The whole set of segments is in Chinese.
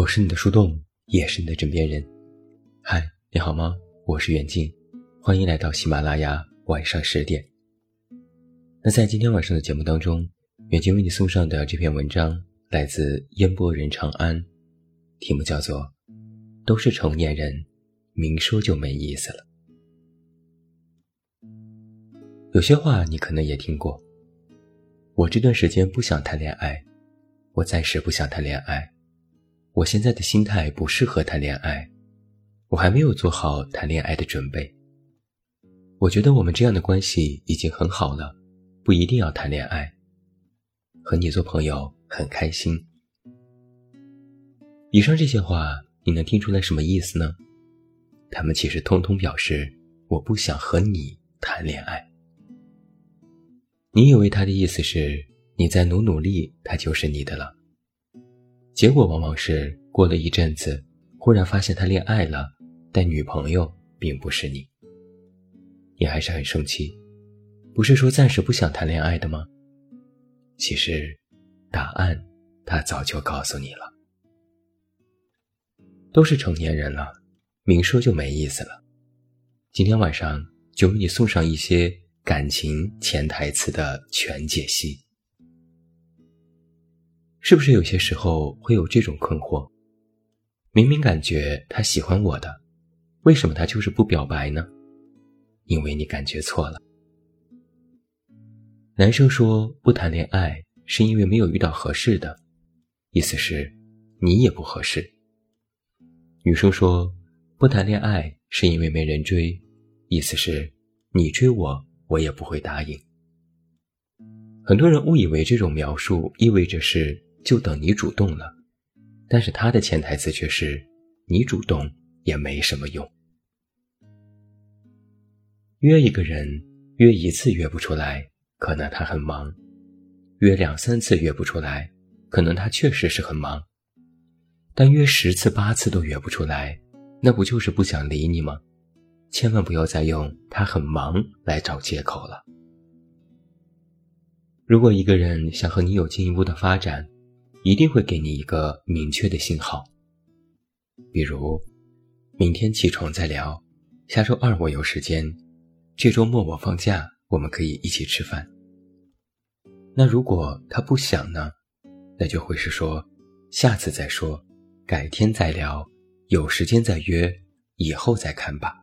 我是你的树洞，也是你的枕边人。嗨，你好吗？我是远近，欢迎来到喜马拉雅晚上十点。那在今天晚上的节目当中，远近为你送上的这篇文章来自烟波人长安，题目叫做《都是成年人，明说就没意思了》。有些话你可能也听过。我这段时间不想谈恋爱，我暂时不想谈恋爱。我现在的心态不适合谈恋爱，我还没有做好谈恋爱的准备。我觉得我们这样的关系已经很好了，不一定要谈恋爱。和你做朋友很开心。以上这些话，你能听出来什么意思呢？他们其实通通表示我不想和你谈恋爱。你以为他的意思是你再努努力，他就是你的了。结果往往是过了一阵子，忽然发现他恋爱了，但女朋友并不是你。你还是很生气，不是说暂时不想谈恋爱的吗？其实，答案他早就告诉你了。都是成年人了，明说就没意思了。今天晚上就为你送上一些。感情潜台词的全解析，是不是有些时候会有这种困惑？明明感觉他喜欢我的，为什么他就是不表白呢？因为你感觉错了。男生说不谈恋爱是因为没有遇到合适的，意思是你也不合适。女生说不谈恋爱是因为没人追，意思是你追我。我也不会答应。很多人误以为这种描述意味着是就等你主动了，但是他的潜台词却是你主动也没什么用。约一个人，约一次约不出来，可能他很忙；约两三次约不出来，可能他确实是很忙。但约十次八次都约不出来，那不就是不想理你吗？千万不要再用“他很忙”来找借口了。如果一个人想和你有进一步的发展，一定会给你一个明确的信号，比如明天起床再聊，下周二我有时间，这周末我放假，我们可以一起吃饭。那如果他不想呢？那就会是说下次再说，改天再聊，有时间再约，以后再看吧。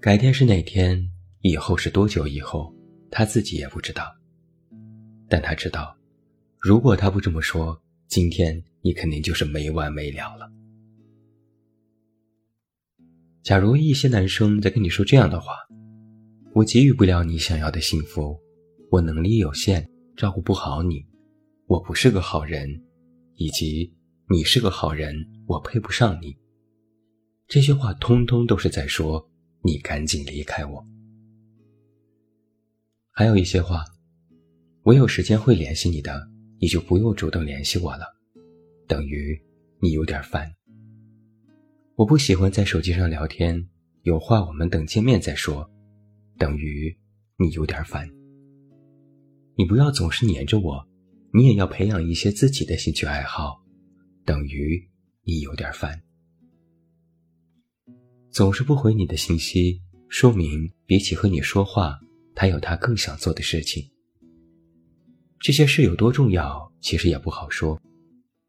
改天是哪天？以后是多久以后？他自己也不知道。但他知道，如果他不这么说，今天你肯定就是没完没了了。假如一些男生在跟你说这样的话：“我给予不了你想要的幸福，我能力有限，照顾不好你，我不是个好人，以及你是个好人，我配不上你。”这些话通通都是在说。你赶紧离开我。还有一些话，我有时间会联系你的，你就不用主动联系我了，等于你有点烦。我不喜欢在手机上聊天，有话我们等见面再说，等于你有点烦。你不要总是黏着我，你也要培养一些自己的兴趣爱好，等于你有点烦。总是不回你的信息，说明比起和你说话，他有他更想做的事情。这些事有多重要，其实也不好说，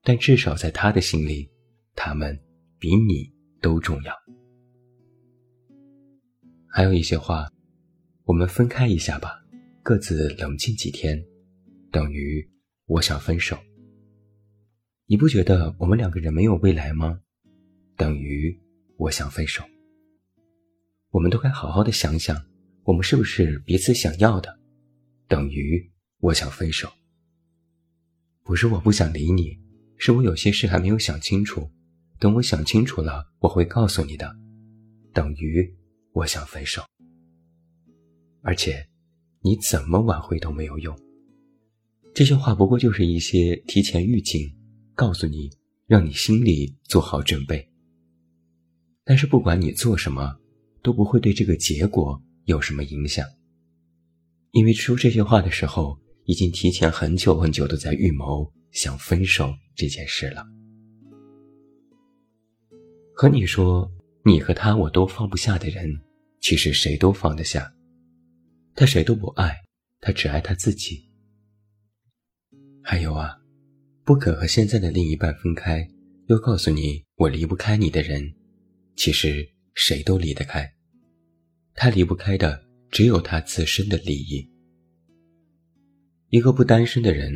但至少在他的心里，他们比你都重要。还有一些话，我们分开一下吧，各自冷静几天，等于我想分手。你不觉得我们两个人没有未来吗？等于我想分手。我们都该好好的想想，我们是不是彼此想要的？等于我想分手。不是我不想理你，是我有些事还没有想清楚。等我想清楚了，我会告诉你的。等于我想分手。而且，你怎么挽回都没有用。这些话不过就是一些提前预警，告诉你，让你心里做好准备。但是不管你做什么。都不会对这个结果有什么影响，因为说这些话的时候，已经提前很久很久都在预谋想分手这件事了。和你说你和他我都放不下的人，其实谁都放得下。他谁都不爱，他只爱他自己。还有啊，不肯和现在的另一半分开，又告诉你我离不开你的人，其实谁都离得开。他离不开的只有他自身的利益。一个不单身的人，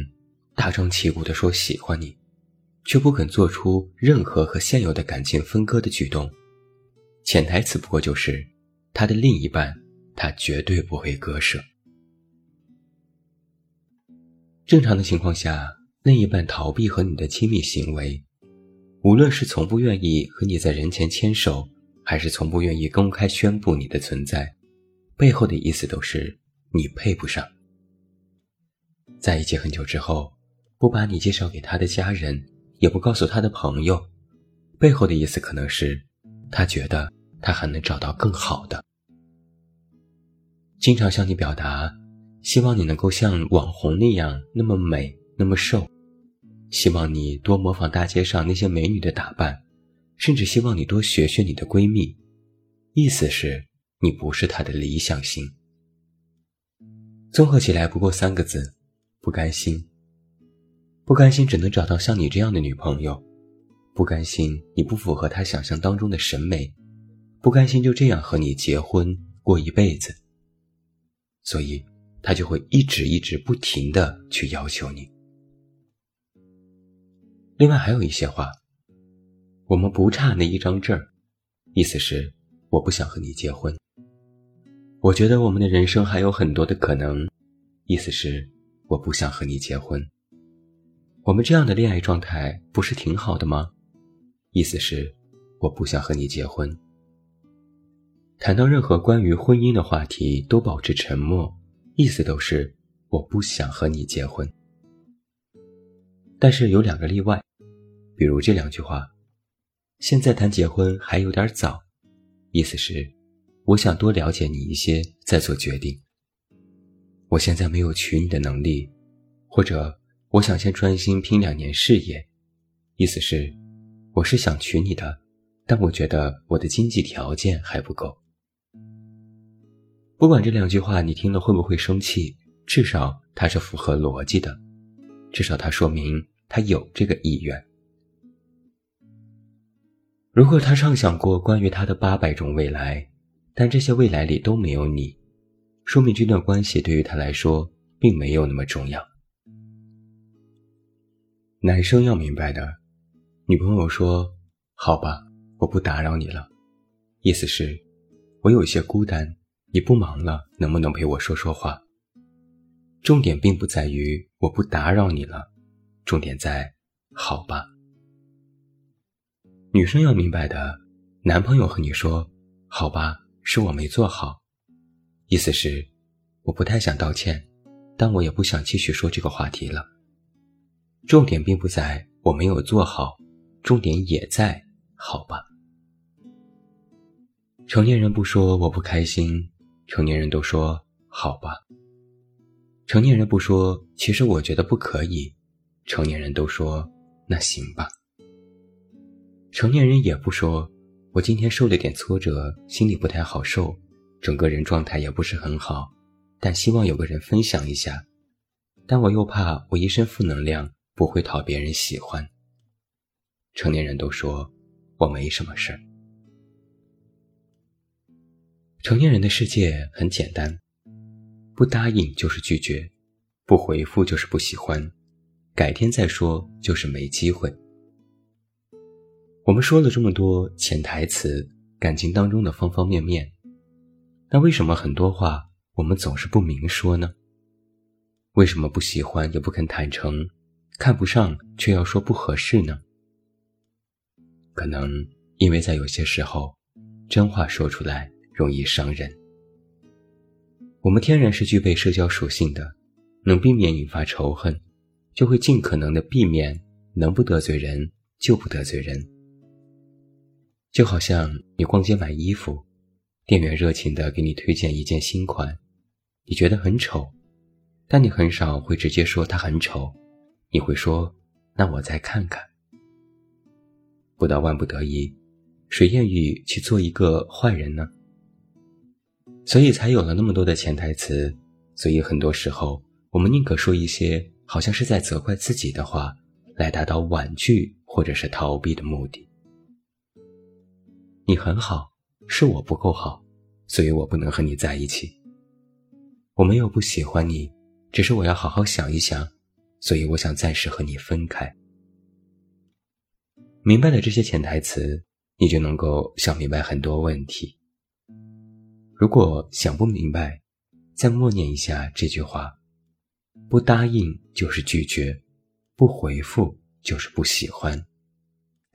大张旗鼓地说喜欢你，却不肯做出任何和现有的感情分割的举动，潜台词不过就是他的另一半，他绝对不会割舍。正常的情况下，另一半逃避和你的亲密行为，无论是从不愿意和你在人前牵手，还是从不愿意公开宣布你的存在，背后的意思都是你配不上。在一起很久之后，不把你介绍给他的家人，也不告诉他的朋友，背后的意思可能是，他觉得他还能找到更好的。经常向你表达，希望你能够像网红那样那么美那么瘦，希望你多模仿大街上那些美女的打扮，甚至希望你多学学你的闺蜜，意思是你不是他的理想型。综合起来不过三个字。不甘心，不甘心只能找到像你这样的女朋友，不甘心你不符合他想象当中的审美，不甘心就这样和你结婚过一辈子，所以他就会一直一直不停的去要求你。另外还有一些话，我们不差那一张证儿，意思是我不想和你结婚。我觉得我们的人生还有很多的可能，意思是。我不想和你结婚。我们这样的恋爱状态不是挺好的吗？意思是我不想和你结婚。谈到任何关于婚姻的话题都保持沉默，意思都是我不想和你结婚。但是有两个例外，比如这两句话：现在谈结婚还有点早，意思是我想多了解你一些再做决定。我现在没有娶你的能力，或者我想先专心拼两年事业，意思是，我是想娶你的，但我觉得我的经济条件还不够。不管这两句话你听了会不会生气，至少它是符合逻辑的，至少它说明他有这个意愿。如果他畅想过关于他的八百种未来，但这些未来里都没有你。说明这段关系对于他来说并没有那么重要。男生要明白的，女朋友说：“好吧，我不打扰你了。”意思是，我有些孤单，你不忙了，能不能陪我说说话？重点并不在于我不打扰你了，重点在“好吧”。女生要明白的，男朋友和你说：“好吧，是我没做好。”意思是，我不太想道歉，但我也不想继续说这个话题了。重点并不在我没有做好，重点也在好吧。成年人不说我不开心，成年人都说好吧。成年人不说其实我觉得不可以，成年人都说那行吧。成年人也不说我今天受了点挫折，心里不太好受。整个人状态也不是很好，但希望有个人分享一下，但我又怕我一身负能量不会讨别人喜欢。成年人都说我没什么事儿。成年人的世界很简单，不答应就是拒绝，不回复就是不喜欢，改天再说就是没机会。我们说了这么多潜台词，感情当中的方方面面。那为什么很多话我们总是不明说呢？为什么不喜欢也不肯坦诚，看不上却要说不合适呢？可能因为在有些时候，真话说出来容易伤人。我们天然是具备社交属性的，能避免引发仇恨，就会尽可能的避免能不得罪人就不得罪人。就好像你逛街买衣服。店员热情地给你推荐一件新款，你觉得很丑，但你很少会直接说它很丑，你会说：“那我再看看。”不到万不得已，谁愿意去做一个坏人呢？所以才有了那么多的潜台词。所以很多时候，我们宁可说一些好像是在责怪自己的话，来达到婉拒或者是逃避的目的。你很好，是我不够好，所以我不能和你在一起。我没有不喜欢你，只是我要好好想一想，所以我想暂时和你分开。明白了这些潜台词。你就能够想明白很多问题。如果想不明白，再默念一下这句话：不答应就是拒绝，不回复就是不喜欢，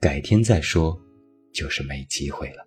改天再说就是没机会了。